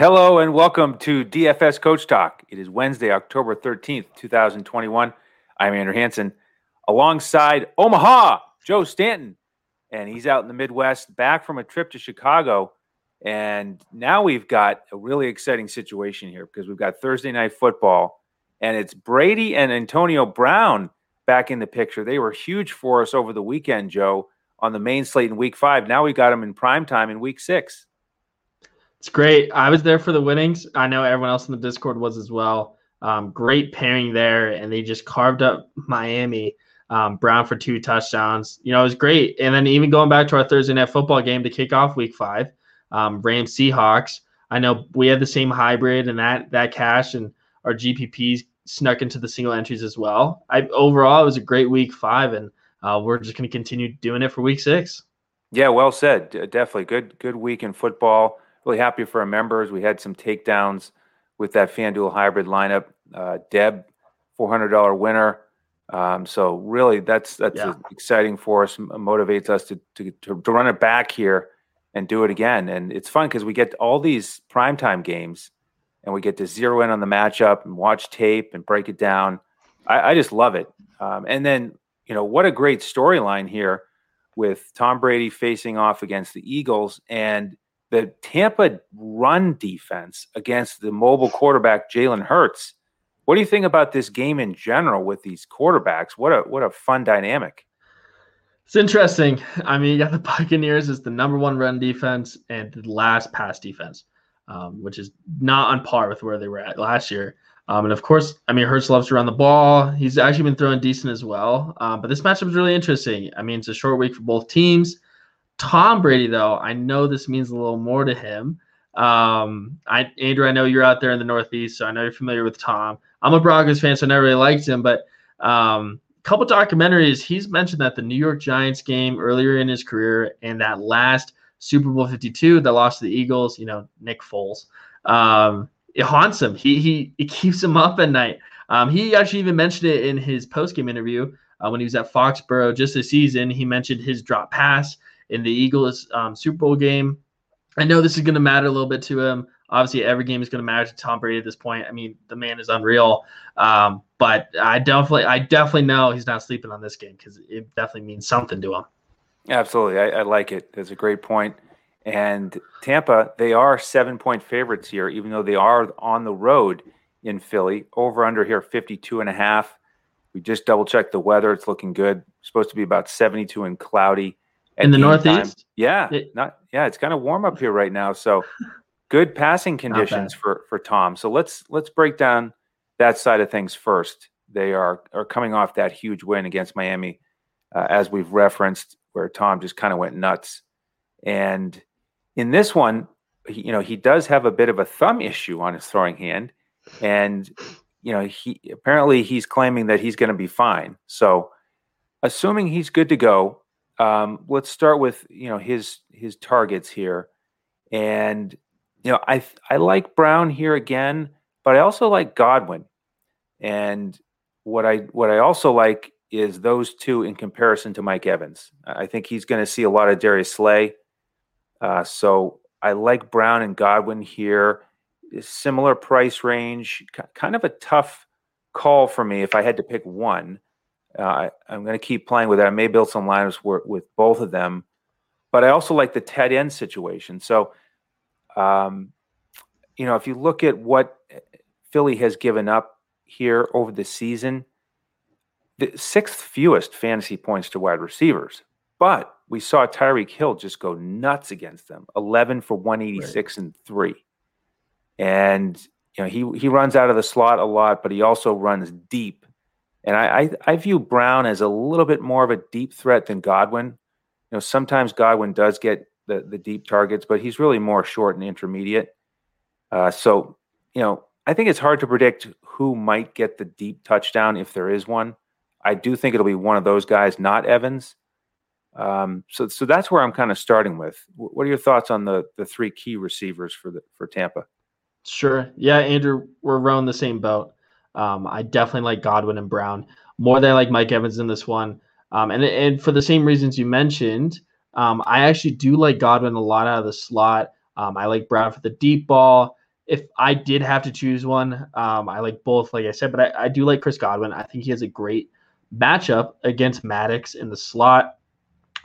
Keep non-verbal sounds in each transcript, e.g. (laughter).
Hello and welcome to DFS Coach Talk. It is Wednesday, October 13th, 2021. I'm Andrew Hanson alongside Omaha, Joe Stanton. And he's out in the Midwest, back from a trip to Chicago. And now we've got a really exciting situation here because we've got Thursday night football and it's Brady and Antonio Brown back in the picture. They were huge for us over the weekend, Joe, on the main slate in week five. Now we got them in prime time in week six. It's great. I was there for the winnings. I know everyone else in the Discord was as well. Um, great pairing there, and they just carved up Miami. Um, Brown for two touchdowns. You know, it was great. And then even going back to our Thursday night football game to kick off Week Five, um, Rams Seahawks. I know we had the same hybrid, and that that cash and our GPPs snuck into the single entries as well. I overall it was a great Week Five, and uh, we're just going to continue doing it for Week Six. Yeah, well said. Definitely good good week in football really happy for our members. We had some takedowns with that FanDuel hybrid lineup. Uh, Deb, four hundred dollar winner. Um, so really, that's that's yeah. exciting for us. Motivates us to, to, to to run it back here and do it again. And it's fun because we get all these primetime games, and we get to zero in on the matchup and watch tape and break it down. I, I just love it. Um, and then you know what a great storyline here with Tom Brady facing off against the Eagles and the Tampa run defense against the mobile quarterback Jalen Hurts. What do you think about this game in general with these quarterbacks? What a what a fun dynamic. It's interesting. I mean, you (laughs) got the Buccaneers as the number one run defense and the last pass defense, um, which is not on par with where they were at last year. Um, and of course, I mean, Hurts loves to run the ball. He's actually been throwing decent as well. Um, but this matchup is really interesting. I mean, it's a short week for both teams. Tom Brady, though, I know this means a little more to him. Um, I Andrew, I know you're out there in the Northeast, so I know you're familiar with Tom. I'm a Broncos fan, so I never really liked him, but um, a couple documentaries, he's mentioned that the New York Giants game earlier in his career and that last Super Bowl 52 that lost to the Eagles, you know, Nick Foles, um, it haunts him. He he it keeps him up at night. Um, he actually even mentioned it in his post game interview uh, when he was at Foxborough just this season. He mentioned his drop pass in the Eagles um, Super Bowl game. I know this is going to matter a little bit to him. Obviously, every game is going to matter to Tom Brady at this point. I mean, the man is unreal. Um, but I definitely, I definitely know he's not sleeping on this game because it definitely means something to him. Absolutely, I, I like it. It's a great point. And Tampa, they are seven point favorites here, even though they are on the road in Philly. Over under here, 52 and a half. We just double checked the weather. It's looking good. It's supposed to be about 72 and cloudy in the Northeast. Time. Yeah, it, not yeah. It's kind of warm up here right now, so good (laughs) passing conditions for for Tom. So let's let's break down that side of things first. They are are coming off that huge win against Miami, uh, as we've referenced, where Tom just kind of went nuts. And in this one, he, you know, he does have a bit of a thumb issue on his throwing hand, and you know, he apparently he's claiming that he's going to be fine. So, assuming he's good to go, um, let's start with you know his his targets here, and you know I I like Brown here again, but I also like Godwin, and what I what I also like is those two in comparison to Mike Evans. I think he's going to see a lot of Darius Slay, uh, so I like Brown and Godwin here. Similar price range, kind of a tough call for me if I had to pick one. Uh, I, am going to keep playing with that. I may build some lineups with, with both of them, but I also like the tight end situation. So, um, you know, if you look at what Philly has given up here over the season, the sixth fewest fantasy points to wide receivers, but we saw Tyreek Hill just go nuts against them 11 for 186 right. and three. And, you know, he, he runs out of the slot a lot, but he also runs deep and I, I, I view Brown as a little bit more of a deep threat than Godwin. You know, sometimes Godwin does get the, the deep targets, but he's really more short and intermediate. Uh, so, you know, I think it's hard to predict who might get the deep touchdown if there is one. I do think it'll be one of those guys, not Evans. Um, so, so that's where I'm kind of starting with. What are your thoughts on the the three key receivers for the for Tampa? Sure. Yeah, Andrew, we're rowing the same boat. Um, I definitely like Godwin and Brown more than I like Mike Evans in this one. Um, and and for the same reasons you mentioned, um, I actually do like Godwin a lot out of the slot. Um, I like Brown for the deep ball. if I did have to choose one, um, I like both, like I said, but I, I do like Chris Godwin. I think he has a great matchup against Maddox in the slot.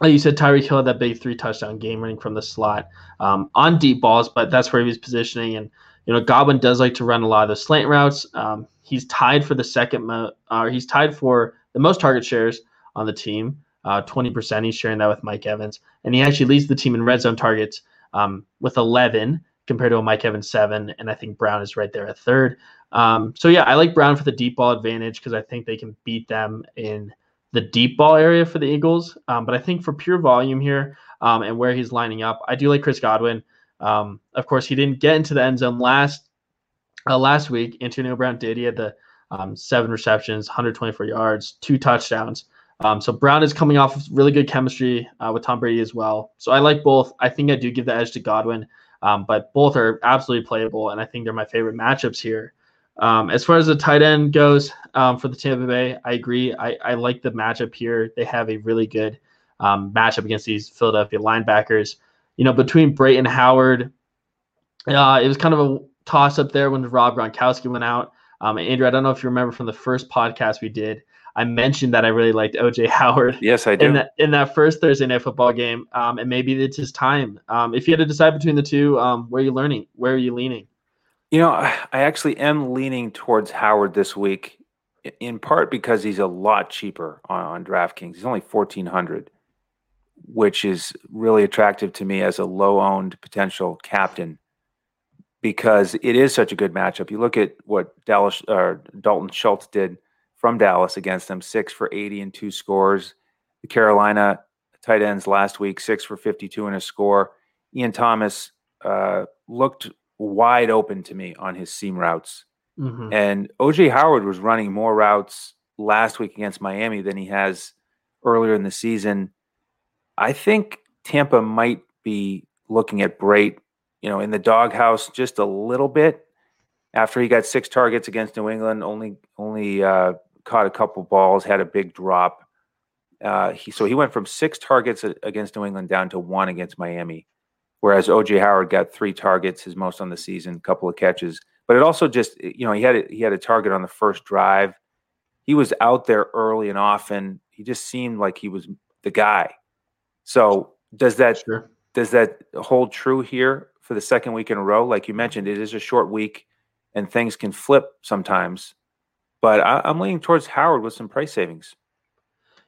Like you said, Tyreek Hill had that big three touchdown game running from the slot um, on deep balls, but that's where he was positioning. And you know, Godwin does like to run a lot of the slant routes. Um, he's tied for the second, mo- uh, he's tied for the most target shares on the team, uh, 20%. He's sharing that with Mike Evans, and he actually leads the team in red zone targets um, with 11 compared to a Mike Evans seven, and I think Brown is right there at third. Um, so yeah, I like Brown for the deep ball advantage because I think they can beat them in the deep ball area for the Eagles. Um, but I think for pure volume here um, and where he's lining up, I do like Chris Godwin. Um, of course, he didn't get into the end zone last uh, last week. Antonio Brown did. He had the um, seven receptions, 124 yards, two touchdowns. Um, so Brown is coming off of really good chemistry uh, with Tom Brady as well. So I like both. I think I do give the edge to Godwin. Um, but both are absolutely playable, and I think they're my favorite matchups here. Um, as far as the tight end goes um, for the Tampa Bay, I agree. I, I, like the matchup here. They have a really good um, matchup against these Philadelphia linebackers. You know, between Brate and Howard, uh, it was kind of a toss up there when Rob Gronkowski went out. Um, Andrew, I don't know if you remember from the first podcast we did, I mentioned that I really liked OJ (laughs) Howard. Yes, I do. In that, in that first Thursday night football game, um, and maybe it's his time. Um, if you had to decide between the two, um, where are you learning? Where are you leaning? You know, I actually am leaning towards Howard this week, in part because he's a lot cheaper on, on DraftKings. He's only fourteen hundred, which is really attractive to me as a low-owned potential captain because it is such a good matchup. You look at what Dallas or Dalton Schultz did from Dallas against them, six for 80 and two scores. The Carolina tight ends last week, six for 52 and a score. Ian Thomas uh, looked wide open to me on his seam routes. Mm-hmm. And OJ Howard was running more routes last week against Miami than he has earlier in the season. I think Tampa might be looking at Brate, you know, in the doghouse just a little bit after he got six targets against New England, only only uh, caught a couple balls, had a big drop. Uh, he, so he went from six targets against New England down to one against Miami, whereas OJ Howard got three targets, his most on the season, couple of catches. But it also just, you know, he had a, he had a target on the first drive. He was out there early and often. He just seemed like he was the guy. So does that sure. does that hold true here for the second week in a row? Like you mentioned, it is a short week, and things can flip sometimes. But I, am leaning towards Howard with some price savings.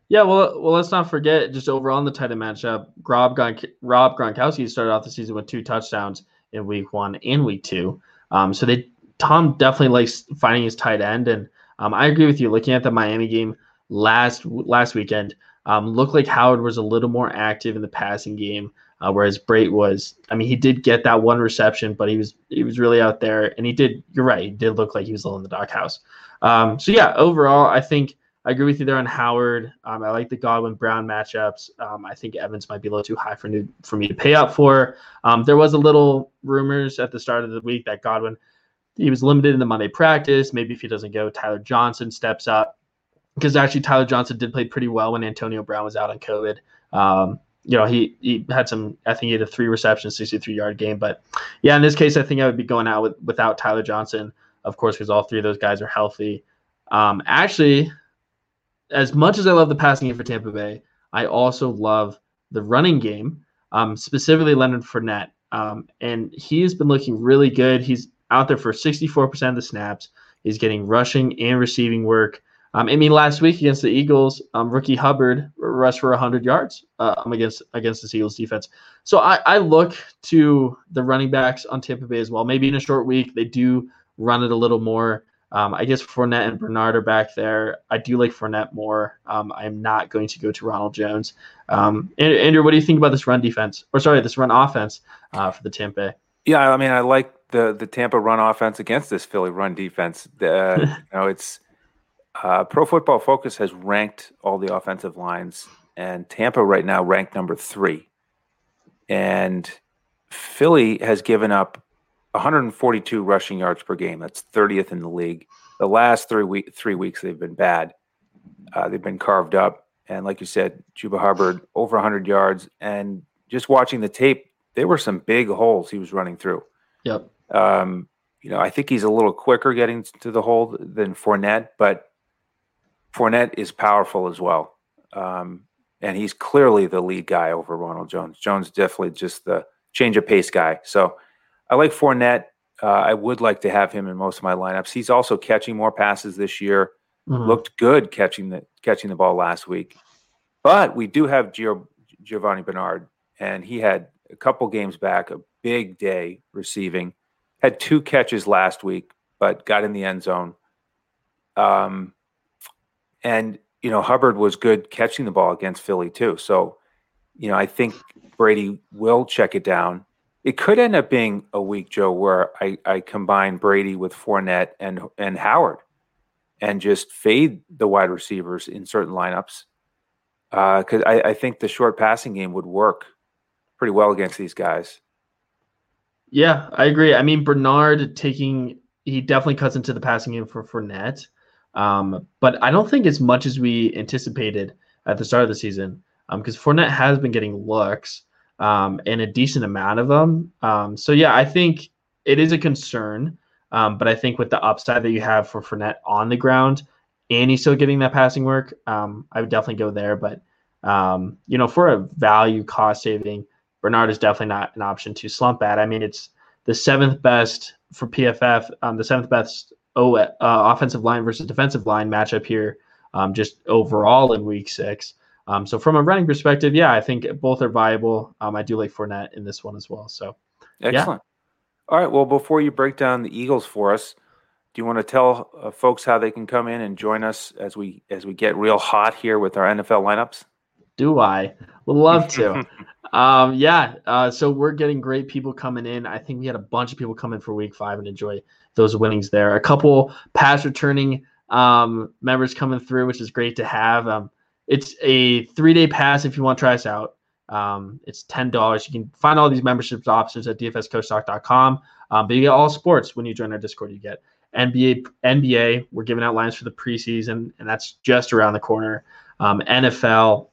Yeah, well, well, let's not forget just overall in the tight end matchup, Rob, Gronk- Rob Gronkowski started off the season with two touchdowns in week one and week two. Um, so they Tom definitely likes finding his tight end, and um, I agree with you. Looking at the Miami game last last weekend, um, looked like Howard was a little more active in the passing game, uh, whereas Brate was. I mean, he did get that one reception, but he was he was really out there, and he did. You're right. He did look like he was a little in the doghouse. Um, so yeah, overall, I think I agree with you there on Howard. Um, I like the Godwin Brown matchups. Um, I think Evans might be a little too high for new, for me to pay up for. Um, there was a little rumors at the start of the week that Godwin he was limited in the Monday practice. Maybe if he doesn't go, Tyler Johnson steps up because actually Tyler Johnson did play pretty well when Antonio Brown was out on COVID. Um, you know, he he had some. I think he had a three reception, sixty-three yard game. But yeah, in this case, I think I would be going out with without Tyler Johnson of course, because all three of those guys are healthy. Um, actually, as much as I love the passing game for Tampa Bay, I also love the running game, um, specifically Leonard Fournette. Um, and he has been looking really good. He's out there for 64% of the snaps. He's getting rushing and receiving work. Um, I mean, last week against the Eagles, um, rookie Hubbard rushed for 100 yards uh, against against the Eagles defense. So I, I look to the running backs on Tampa Bay as well. Maybe in a short week they do run it a little more. Um, I guess Fournette and Bernard are back there. I do like Fournette more. Um, I'm not going to go to Ronald Jones. Um, Andrew, what do you think about this run defense? Or sorry, this run offense uh, for the Tampa? Yeah, I mean, I like the the Tampa run offense against this Philly run defense. Uh, (laughs) you know, it's uh, Pro Football Focus has ranked all the offensive lines, and Tampa right now ranked number three, and Philly has given up 142 rushing yards per game. That's 30th in the league. The last three week three weeks they've been bad. Uh, they've been carved up, and like you said, Chuba Hubbard over 100 yards. And just watching the tape, there were some big holes he was running through. Yep. Um, you know, I think he's a little quicker getting to the hole than Fournette, but Fournette is powerful as well. Um, and he's clearly the lead guy over Ronald Jones. Jones definitely just the change of pace guy. So I like Fournette. Uh, I would like to have him in most of my lineups. He's also catching more passes this year. Mm-hmm. Looked good catching the catching the ball last week. But we do have Gio, Giovani Bernard, and he had a couple games back, a big day receiving. Had two catches last week, but got in the end zone. Um, and you know Hubbard was good catching the ball against Philly too. So, you know, I think Brady will check it down. It could end up being a week, Joe, where I, I combine Brady with Fournette and and Howard, and just fade the wide receivers in certain lineups. Because uh, I, I think the short passing game would work pretty well against these guys. Yeah, I agree. I mean, Bernard taking he definitely cuts into the passing game for Fournette, um, but I don't think as much as we anticipated at the start of the season because um, Fournette has been getting looks um, and a decent amount of them. Um, so yeah, I think it is a concern, um, but I think with the upside that you have for Fournette on the ground and he's still getting that passing work, um, I would definitely go there. But you know, for a value cost saving Bernard is definitely not an option to slump at. I mean, it's the seventh best for PFF, um, the seventh best oh, uh, offensive line versus defensive line matchup here, um, just overall in week six. Um, so from a running perspective, yeah, I think both are viable. Um, I do like Fournette in this one as well. So excellent. Yeah. All right. Well, before you break down the Eagles for us, do you want to tell uh, folks how they can come in and join us as we as we get real hot here with our NFL lineups? Do I? Would love to. (laughs) um, yeah. Uh, so we're getting great people coming in. I think we had a bunch of people come in for week five and enjoy those winnings there. A couple pass returning um, members coming through, which is great to have. Um, it's a three day pass if you want to try us out. Um, it's ten dollars. You can find all these membership options at dfscoachtalk.com. Um, but you get all sports when you join our Discord. You get NBA, NBA. We're giving out lines for the preseason, and that's just around the corner. Um, NFL,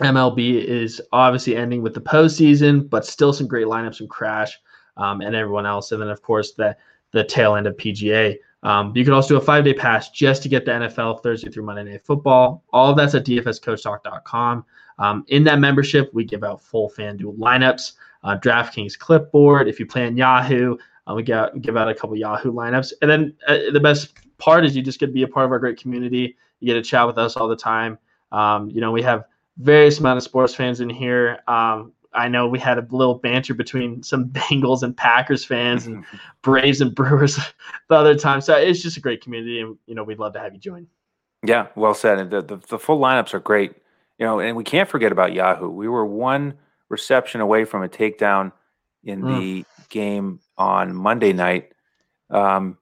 MLB is obviously ending with the postseason, but still some great lineups from Crash um, and everyone else. And then, of course, the the tail end of PGA. Um, you can also do a five day pass just to get the NFL Thursday through Monday Night Football. All of that's at dfscoachtalk.com. Um, in that membership, we give out full FanDuel lineups, uh, DraftKings clipboard. If you play on Yahoo, uh, we get, give out a couple Yahoo lineups. And then uh, the best part is you just get to be a part of our great community. You get to chat with us all the time. Um, you know, we have various amount of sports fans in here. Um, I know we had a little banter between some (laughs) Bengals and Packers fans and Braves and Brewers (laughs) the other time. So it's just a great community, and you know we'd love to have you join. Yeah, well said. And the, the, the full lineups are great. You know, and we can't forget about Yahoo. We were one reception away from a takedown in mm. the game on Monday night. Um,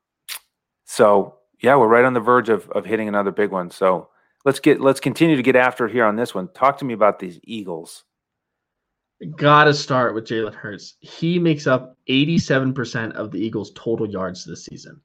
so yeah, we're right on the verge of of hitting another big one. So let's get let's continue to get after here on this one. Talk to me about these Eagles. Gotta start with Jalen Hurts. He makes up 87% of the Eagles' total yards this season.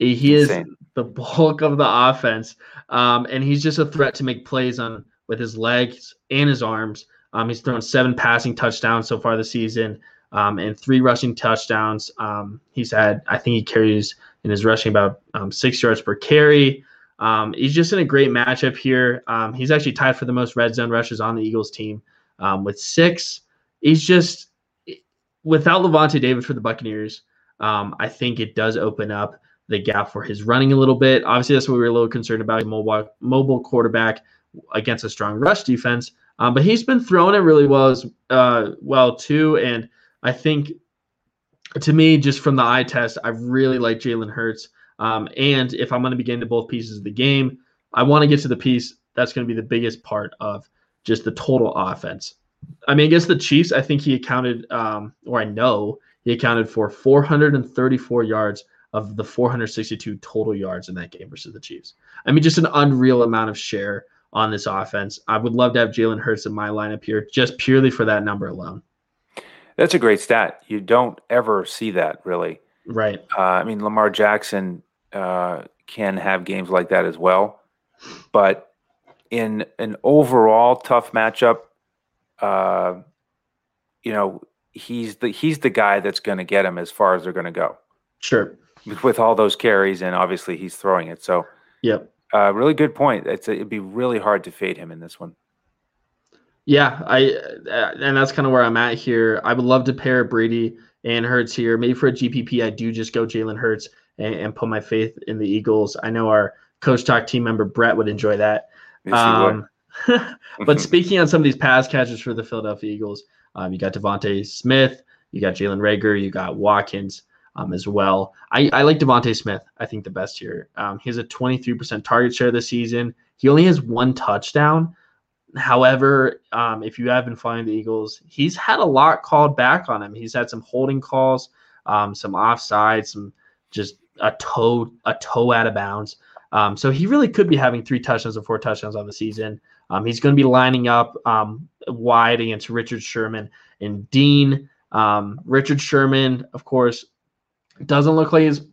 He is Insane. the bulk of the offense, um, and he's just a threat to make plays on with his legs and his arms. Um, he's thrown seven passing touchdowns so far this season, um, and three rushing touchdowns. Um, he's had, I think, he carries in his rushing about um, six yards per carry. Um, he's just in a great matchup here. Um, he's actually tied for the most red zone rushes on the Eagles team um, with six. He's just without Lavonte David for the Buccaneers. Um, I think it does open up the gap for his running a little bit. Obviously, that's what we were a little concerned about. Mobile mobile quarterback against a strong rush defense, um, but he's been throwing it really well as uh, well too. And I think to me, just from the eye test, I really like Jalen Hurts. Um, and if I'm going to be getting to both pieces of the game, I want to get to the piece that's going to be the biggest part of just the total offense. I mean, against the Chiefs, I think he accounted, um, or I know he accounted for 434 yards of the 462 total yards in that game versus the Chiefs. I mean, just an unreal amount of share on this offense. I would love to have Jalen Hurts in my lineup here just purely for that number alone. That's a great stat. You don't ever see that really. Right. Uh, I mean, Lamar Jackson uh, can have games like that as well. But in an overall tough matchup, uh, you know, he's the he's the guy that's going to get him as far as they're going to go. Sure. With all those carries, and obviously he's throwing it. So, yep. Uh, really good point. It's it'd be really hard to fade him in this one. Yeah, I uh, and that's kind of where I'm at here. I would love to pair Brady and Hurts here. Maybe for a GPP, I do just go Jalen Hurts and, and, put my faith in the Eagles. I know our coach talk team member Brett would enjoy that. Yes, um, (laughs) but speaking on some of these pass catchers for the Philadelphia Eagles, um, you got DeVonta Smith, you got Jalen Reagor, you got Watkins um, as well. I, I like DeVonta Smith. I think the best here. Um, he has a 23% target share this season. He only has one touchdown. However, um, if you have been following the Eagles, he's had a lot called back on him. He's had some holding calls, um, some offside, some just a toe a toe out of bounds. Um, so he really could be having three touchdowns or four touchdowns on the season. Um, he's going to be lining up um, wide against Richard Sherman and Dean. Um, Richard Sherman, of course, doesn't look like his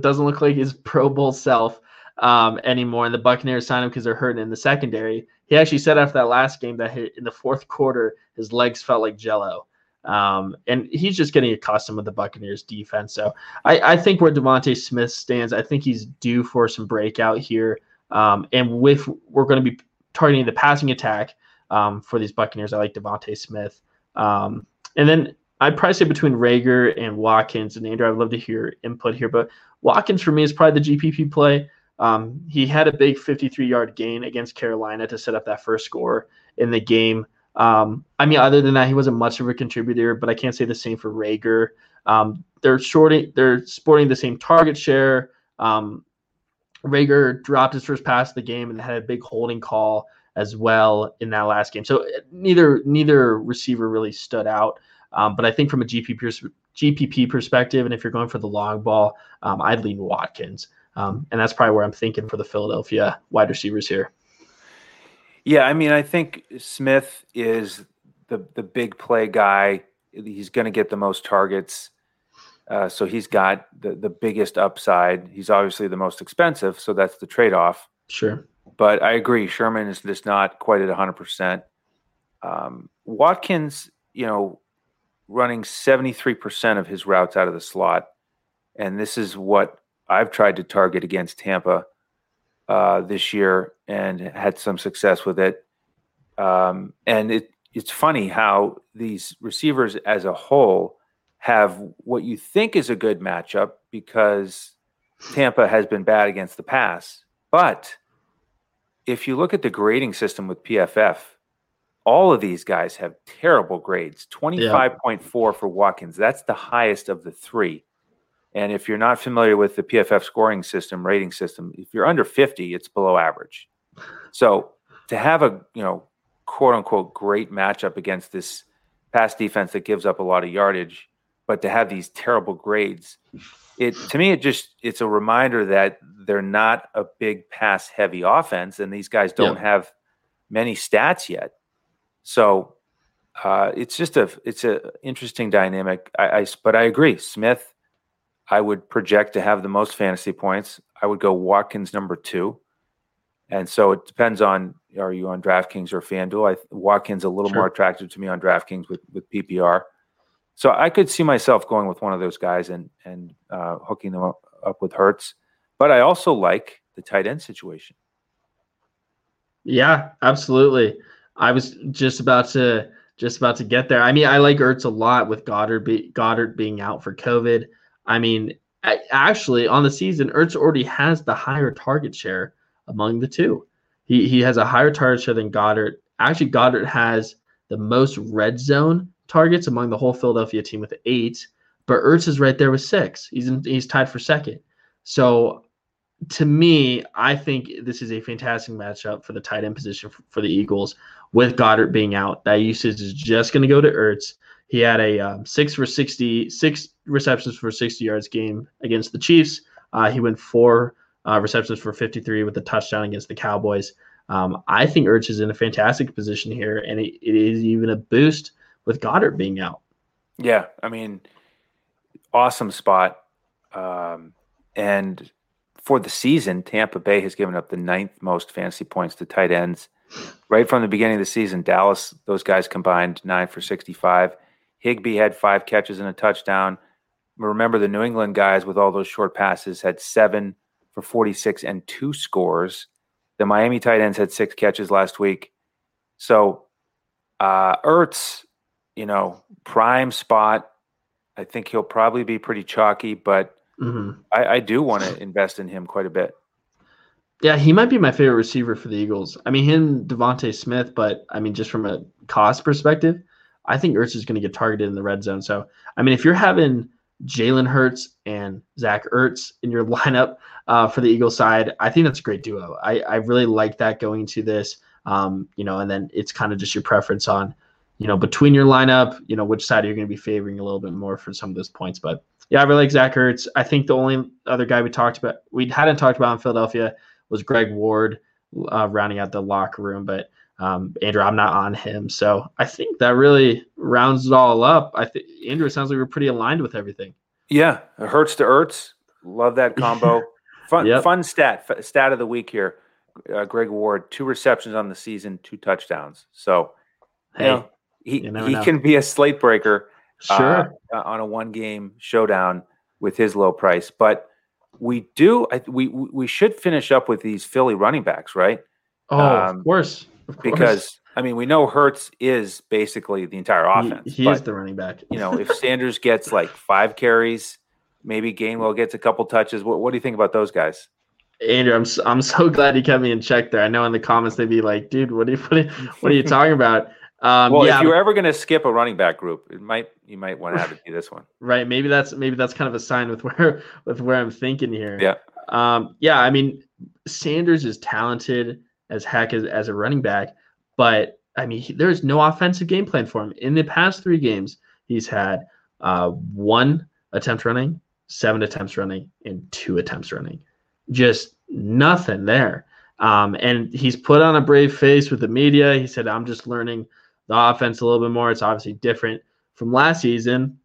doesn't look like his (laughs) Pro Bowl self um, anymore. And the Buccaneers signed him because they're hurting in the secondary. He actually said after that last game that in the fourth quarter his legs felt like Jello. Um, and he's just getting accustomed with the Buccaneers defense. So I, I think where DeVonta Smith stands, I think he's due for some breakout here. Um, and with we're going to be targeting the passing attack um, for these Buccaneers, I like DeVonta Smith. Um, and then I'd probably say between Reagor and Watkins and Andrew, I'd love to hear input here, but Watkins for me is probably the GPP play. Um, he had a big 53 yard gain against Carolina to set up that first score in the game. Um, I mean, other than that, he wasn't much of a contributor, but I can't say the same for Reagor. Um, they're shorting, they're sporting the same target share. Um, Reagor dropped his first pass of the game and had a big holding call as well in that last game. So neither neither receiver really stood out. Um, but I think from a GPP, GPP perspective, and if you're going for the long ball, um, I'd lean Watkins. Um, and that's probably where I'm thinking for the Philadelphia wide receivers here. Yeah, I mean, I think Smith is the the big play guy. He's going to get the most targets, uh, so he's got the the biggest upside. He's obviously the most expensive, so that's the trade off. Sure, but I agree. Sherman is just not quite at 100. Um, percent Watkins, you know, running 73% of his routes out of the slot. And this is what I've tried to target against Tampa uh, this year and had some success with it. Um, and it, it's funny how these receivers as a whole have what you think is a good matchup because Tampa has been bad against the pass. But if you look at the grading system with PFF, all of these guys have terrible grades 25.4 yeah. for Watkins. That's the highest of the three. And if you're not familiar with the PFF scoring system, rating system, if you're under 50, it's below average. So to have a, you know, quote unquote great matchup against this pass defense that gives up a lot of yardage, but to have these terrible grades, it to me it just it's a reminder that they're not a big pass heavy offense and these guys don't yeah. have many stats yet. So uh, it's just a it's a interesting dynamic. I, I, but I agree, Smith. I would project to have the most fantasy points. I would go Watkins number two, and so it depends on are you on DraftKings or FanDuel. I, Watkins a little sure. more attractive to me on DraftKings with with PPR. So I could see myself going with one of those guys and and uh, hooking them up, up with Hurts. But I also like the tight end situation. Yeah, absolutely. I was just about to just about to get there. I mean, I like Ertz a lot with Goedert be, Goedert being out for COVID. I mean, I, actually on the season, Ertz already has the higher target share among the two. He he has a higher target share than Goedert. Actually, Goedert has the most red zone targets among the whole Philadelphia team with eight, but Ertz is right there with six. He's in, he's tied for second. So to me, I think this is a fantastic matchup for the tight end position for, for the Eagles with Goedert being out. That usage is just going to go to Ertz. He had a um, six for 60, six receptions for 60 yards game against the Chiefs. Uh, he went four uh, receptions for 53 with a touchdown against the Cowboys. Um, I think Ertz is in a fantastic position here, and it, it is even a boost with Goedert being out. Yeah, I mean, awesome spot. Um, and for the season, Tampa Bay has given up the ninth most fantasy points to tight ends. Right from the beginning of the season, Dallas, those guys combined nine for 65. Higbee had five catches and a touchdown. remember the New England guys with all those short passes had seven for 46 and two scores. The Miami tight ends had six catches last week. So uh Ertz, you know, prime spot. I think he'll probably be pretty chalky, but Mhm. I, I do want to invest in him quite a bit. Yeah, he might be my favorite receiver for the Eagles. I mean, him, DeVonta Smith, but I mean, just from a cost perspective, I think Ertz is going to get targeted in the red zone. So, I mean, if you're having Jalen Hurts and Zach Ertz in your (laughs) lineup uh, for the Eagles side, I think that's a great duo. I, I really like that going to this. Um, you know, and then it's kind of just your preference on, you know, between your lineup, you know, which side you're going to be favoring a little bit more for some of those points. But yeah, I really like Zach Ertz. I think the only other guy we talked about, we hadn't talked about in Philadelphia was Greg Ward uh, rounding out the locker room. But um, Andrew, I'm not on him. So I think that really rounds it all up. I think, Andrew, it sounds like we're pretty aligned with everything. Yeah, it hurts to Ertz. Love that combo. (laughs) Fun, Yep. fun stat. f- Stat of the week here. Uh, Greg Ward, two receptions on the season, two touchdowns. So Hey, you know, he you he know. can be a slate breaker sure. uh, on a one game showdown with his low price. But we do I, we we should finish up with these Philly running backs, right? oh, um, of course. Because I mean, we know Hurts is basically the entire he, offense. he but, is the running back. you know, if (laughs) Sanders gets like five carries, maybe Gainwell gets a couple touches. What what do you think about those guys? Andrew, I'm so, I'm so (laughs) glad you kept me in check there. I know in the comments they'd be like, "Dude, what are you (laughs) what are, what are you talking about?" Um, well, yeah, if you're ever going to skip a running back group, it might you might want to have it be this one. right. Maybe that's maybe that's kind of a sign with where with where I'm thinking here. Yeah. Um, yeah. I mean, Sanders is talented as heck as, as a running back, but I mean, he, there's no offensive game plan for him. In the past three games, he's had uh, one attempt running, seven attempts running, and two attempts running. Just nothing there. Um, and he's put on a brave face with the media. He said, I'm just learning the offense a little bit more. It's obviously different from last season.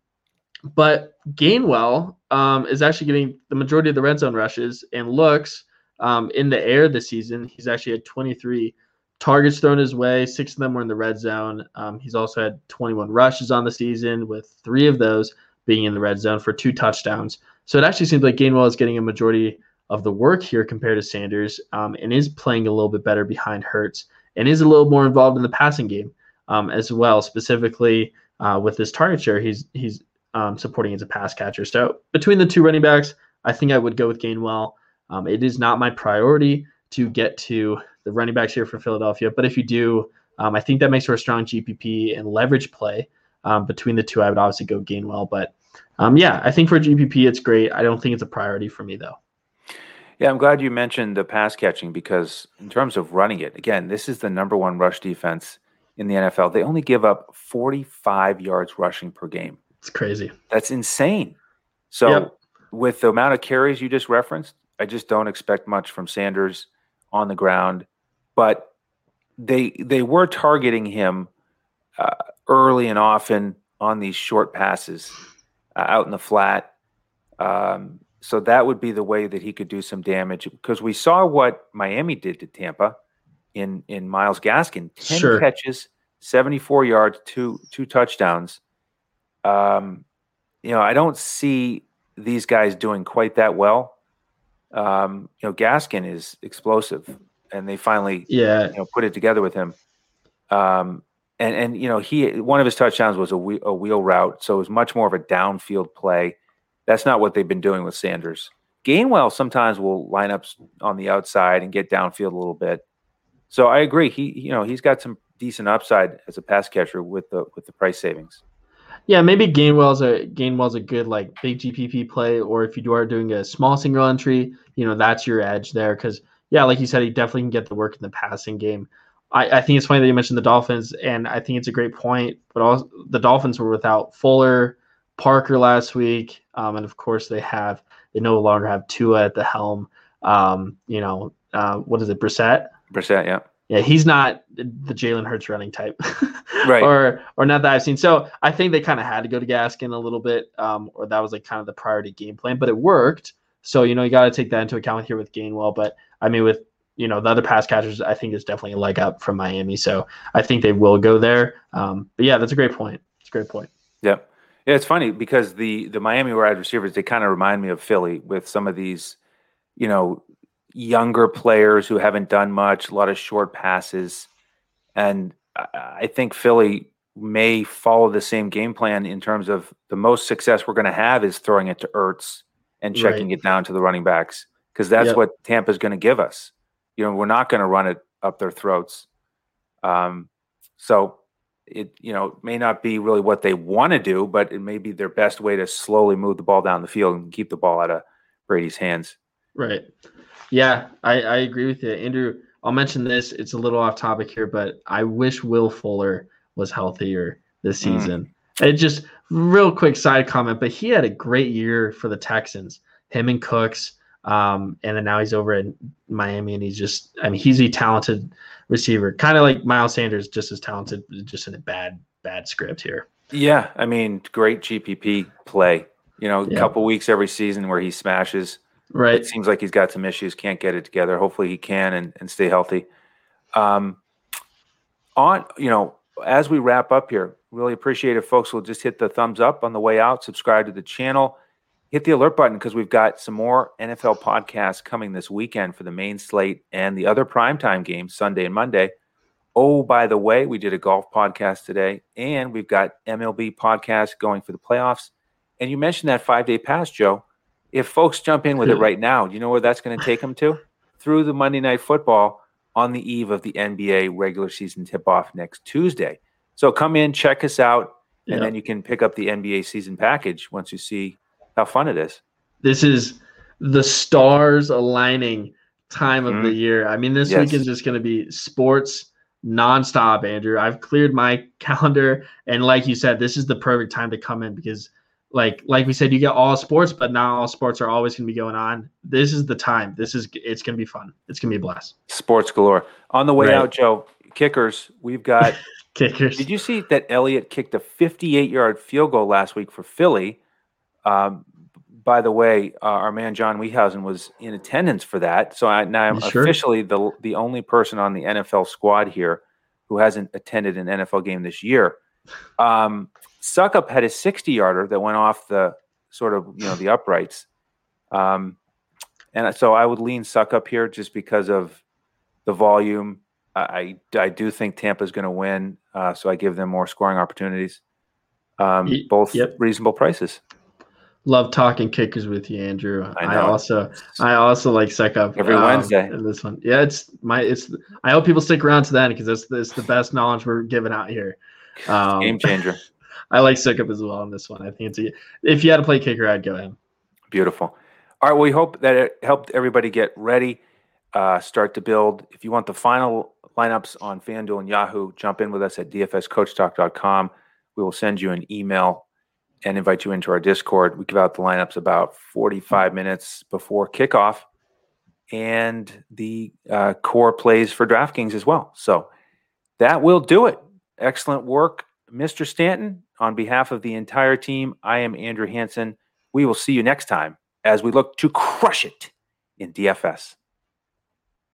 But Gainwell um, is actually getting the majority of the red zone rushes and looks um, in the air this season. He's actually had 23 targets thrown his way. Six of them were in the red zone. Um, he's also had 21 rushes on the season, with three of those being in the red zone for two touchdowns. So it actually seems like Gainwell is getting a majority of the work here compared to Sanders um, and is playing a little bit better behind Hurts and is a little more involved in the passing game um, as well, specifically uh, with his target share. He's he's um, supporting as a pass catcher. So between the two running backs, I think I would go with Gainwell. Um, it is not my priority to get to the running backs here for Philadelphia, but if you do, um, I think that makes for a strong GPP and leverage play. Um, between the two, I would obviously go Gainwell, but um, yeah, I think for GPP it's great. I don't think it's a priority for me though. Yeah, I'm glad you mentioned the pass catching because in terms of running it, again, this is the number one rush defense in the NFL. They only give up 45 yards rushing per game. It's crazy. That's insane. So Yep. with the amount of carries you just referenced, I just don't expect much from Sanders on the ground. But they they were targeting him uh, early and often on these short passes uh, out in the flat. Um, so that would be the way that he could do some damage because we saw what Miami did to Tampa in in Myles Gaskin, ten Sure. catches, seventy four yards, two two touchdowns. Um, you know, I don't see these guys doing quite that well. Um, you know, Gaskin is explosive, and they finally Yeah, you know put it together with him. Um, and and you know he one of his touchdowns was a wheel, a wheel route, so it was much more of a downfield play. That's not what they've been doing with Sanders. Gainwell sometimes will line up on the outside and get downfield a little bit. So I agree. He you know he's got some decent upside as a pass catcher with the with the price savings. Yeah, maybe Gainwell's a Gainwell's a good like big GPP play, or if you are doing a small single entry, you know that's your edge there. Because yeah, like you said, he definitely can get the work in the passing game. I, I think it's funny that you mentioned the Dolphins, and I think it's a great point. But also, the Dolphins were without Fuller, Parker last week, um, and of course they have they no longer have Tua at the helm. Um, you know, uh, what is it, Brissett? Brissett, yeah, Yeah, he's not the Jalen Hurts running type, (laughs) Right. Or or not that I've seen. So I think they kind of had to go to Gaskin a little bit, um, or that was like kind of the priority game plan. But it worked. So you know you got to take that into account here with Gainwell. But I mean with you know the other pass catchers, I think is definitely a leg up from Miami. So I think they will go there. Um, but yeah, that's a great point. It's a great point. Yep. Yeah, it's funny because the the Miami wide receivers they kind of remind me of Philly with some of these, you know, younger players who haven't done much, a lot of short passes, and I think Philly may follow the same game plan in terms of the most success we're going to have is throwing it to Ertz and checking right. it down to the running backs because that's yep. what Tampa's going to give us. You know, we're not going to run it up their throats. Um, so it you know may not be really what they want to do, but it may be their best way to slowly move the ball down the field and keep the ball out of Brady's hands. Right. Yeah, I, I agree with you, Andrew. I'll mention this. It's a little off topic here, but I wish Will Fuller was healthier this mm. season. Mm. It just real quick side comment, but he had a great year for the Texans. Him and Cooks, um, and then now he's over in Miami, and he's just I mean he's a talented receiver, kind of like Miles Sanders, just as talented, just in a bad bad script here. Yeah, I mean great GPP play. You know, a yeah. couple weeks every season where he smashes. Right. It seems like he's got some issues, can't get it together. Hopefully he can and, and stay healthy. Um, on you know as we wrap up here, really appreciate if folks We'll just hit the thumbs up on the way out, subscribe to the channel, hit the alert button because we've got some more NFL podcasts coming this weekend for the main slate and the other primetime games, Sunday and Monday. Oh, by the way, we did a golf podcast today, and we've got MLB podcast going for the playoffs. And you mentioned that five day pass, Joe. If folks jump in with it right now, do you know where that's going to take them to? Through the Monday Night Football on the eve of the NBA regular season tip off next Tuesday. So come in, check us out, and yep. then you can pick up the NBA season package once you see how fun it is. This is the stars aligning time of mm-hmm. the year. I mean, this yes. week is just going to be sports nonstop, Andrew. I've cleared my (laughs) calendar, and like you said, this is the perfect time to come in because like like we said, you get all sports, but not all sports are always going to be going on. This is the time. This is it's going to be fun. It's going to be a blast. Sports galore. On the way right. out, Joe, kickers. We've got (laughs) kickers. Did you see that Elliott kicked a 58-yard field goal last week for Philly? Um, by the way, uh, our man John Weehausen was in attendance for that. So I, now I'm sure? officially the the only person on the NFL squad here who hasn't attended an NFL game this year. Um, Succop had a 60 yarder that went off the sort of you know the uprights, um, and so I would lean Succop here just because of the volume. I I do think Tampa's going to win, uh, so I give them more scoring opportunities. Um, both yep. reasonable prices. Love talking kickers with you, Andrew. I, I also I also like Succop every um, Wednesday. This one, yeah, it's my it's. I hope people stick around to that because that's, that's the best knowledge we're giving out here. Um, Game changer. (laughs) I like Succop as well on this one. I think it's a, if you had to play kicker, I'd go him. Beautiful. All right. Well, we hope that it helped everybody get ready, uh, start to build. If you want the final lineups on FanDuel and Yahoo, jump in with us at dfscoachtalk.com. We will send you an email and invite you into our Discord. We give out the lineups about 45 minutes before kickoff and the uh, core plays for DraftKings as well. So that will do it. Excellent work, Mr. Stanton. On behalf of the entire team, I am Andrew Hanson. We will see you next time as we look to crush it in DFS.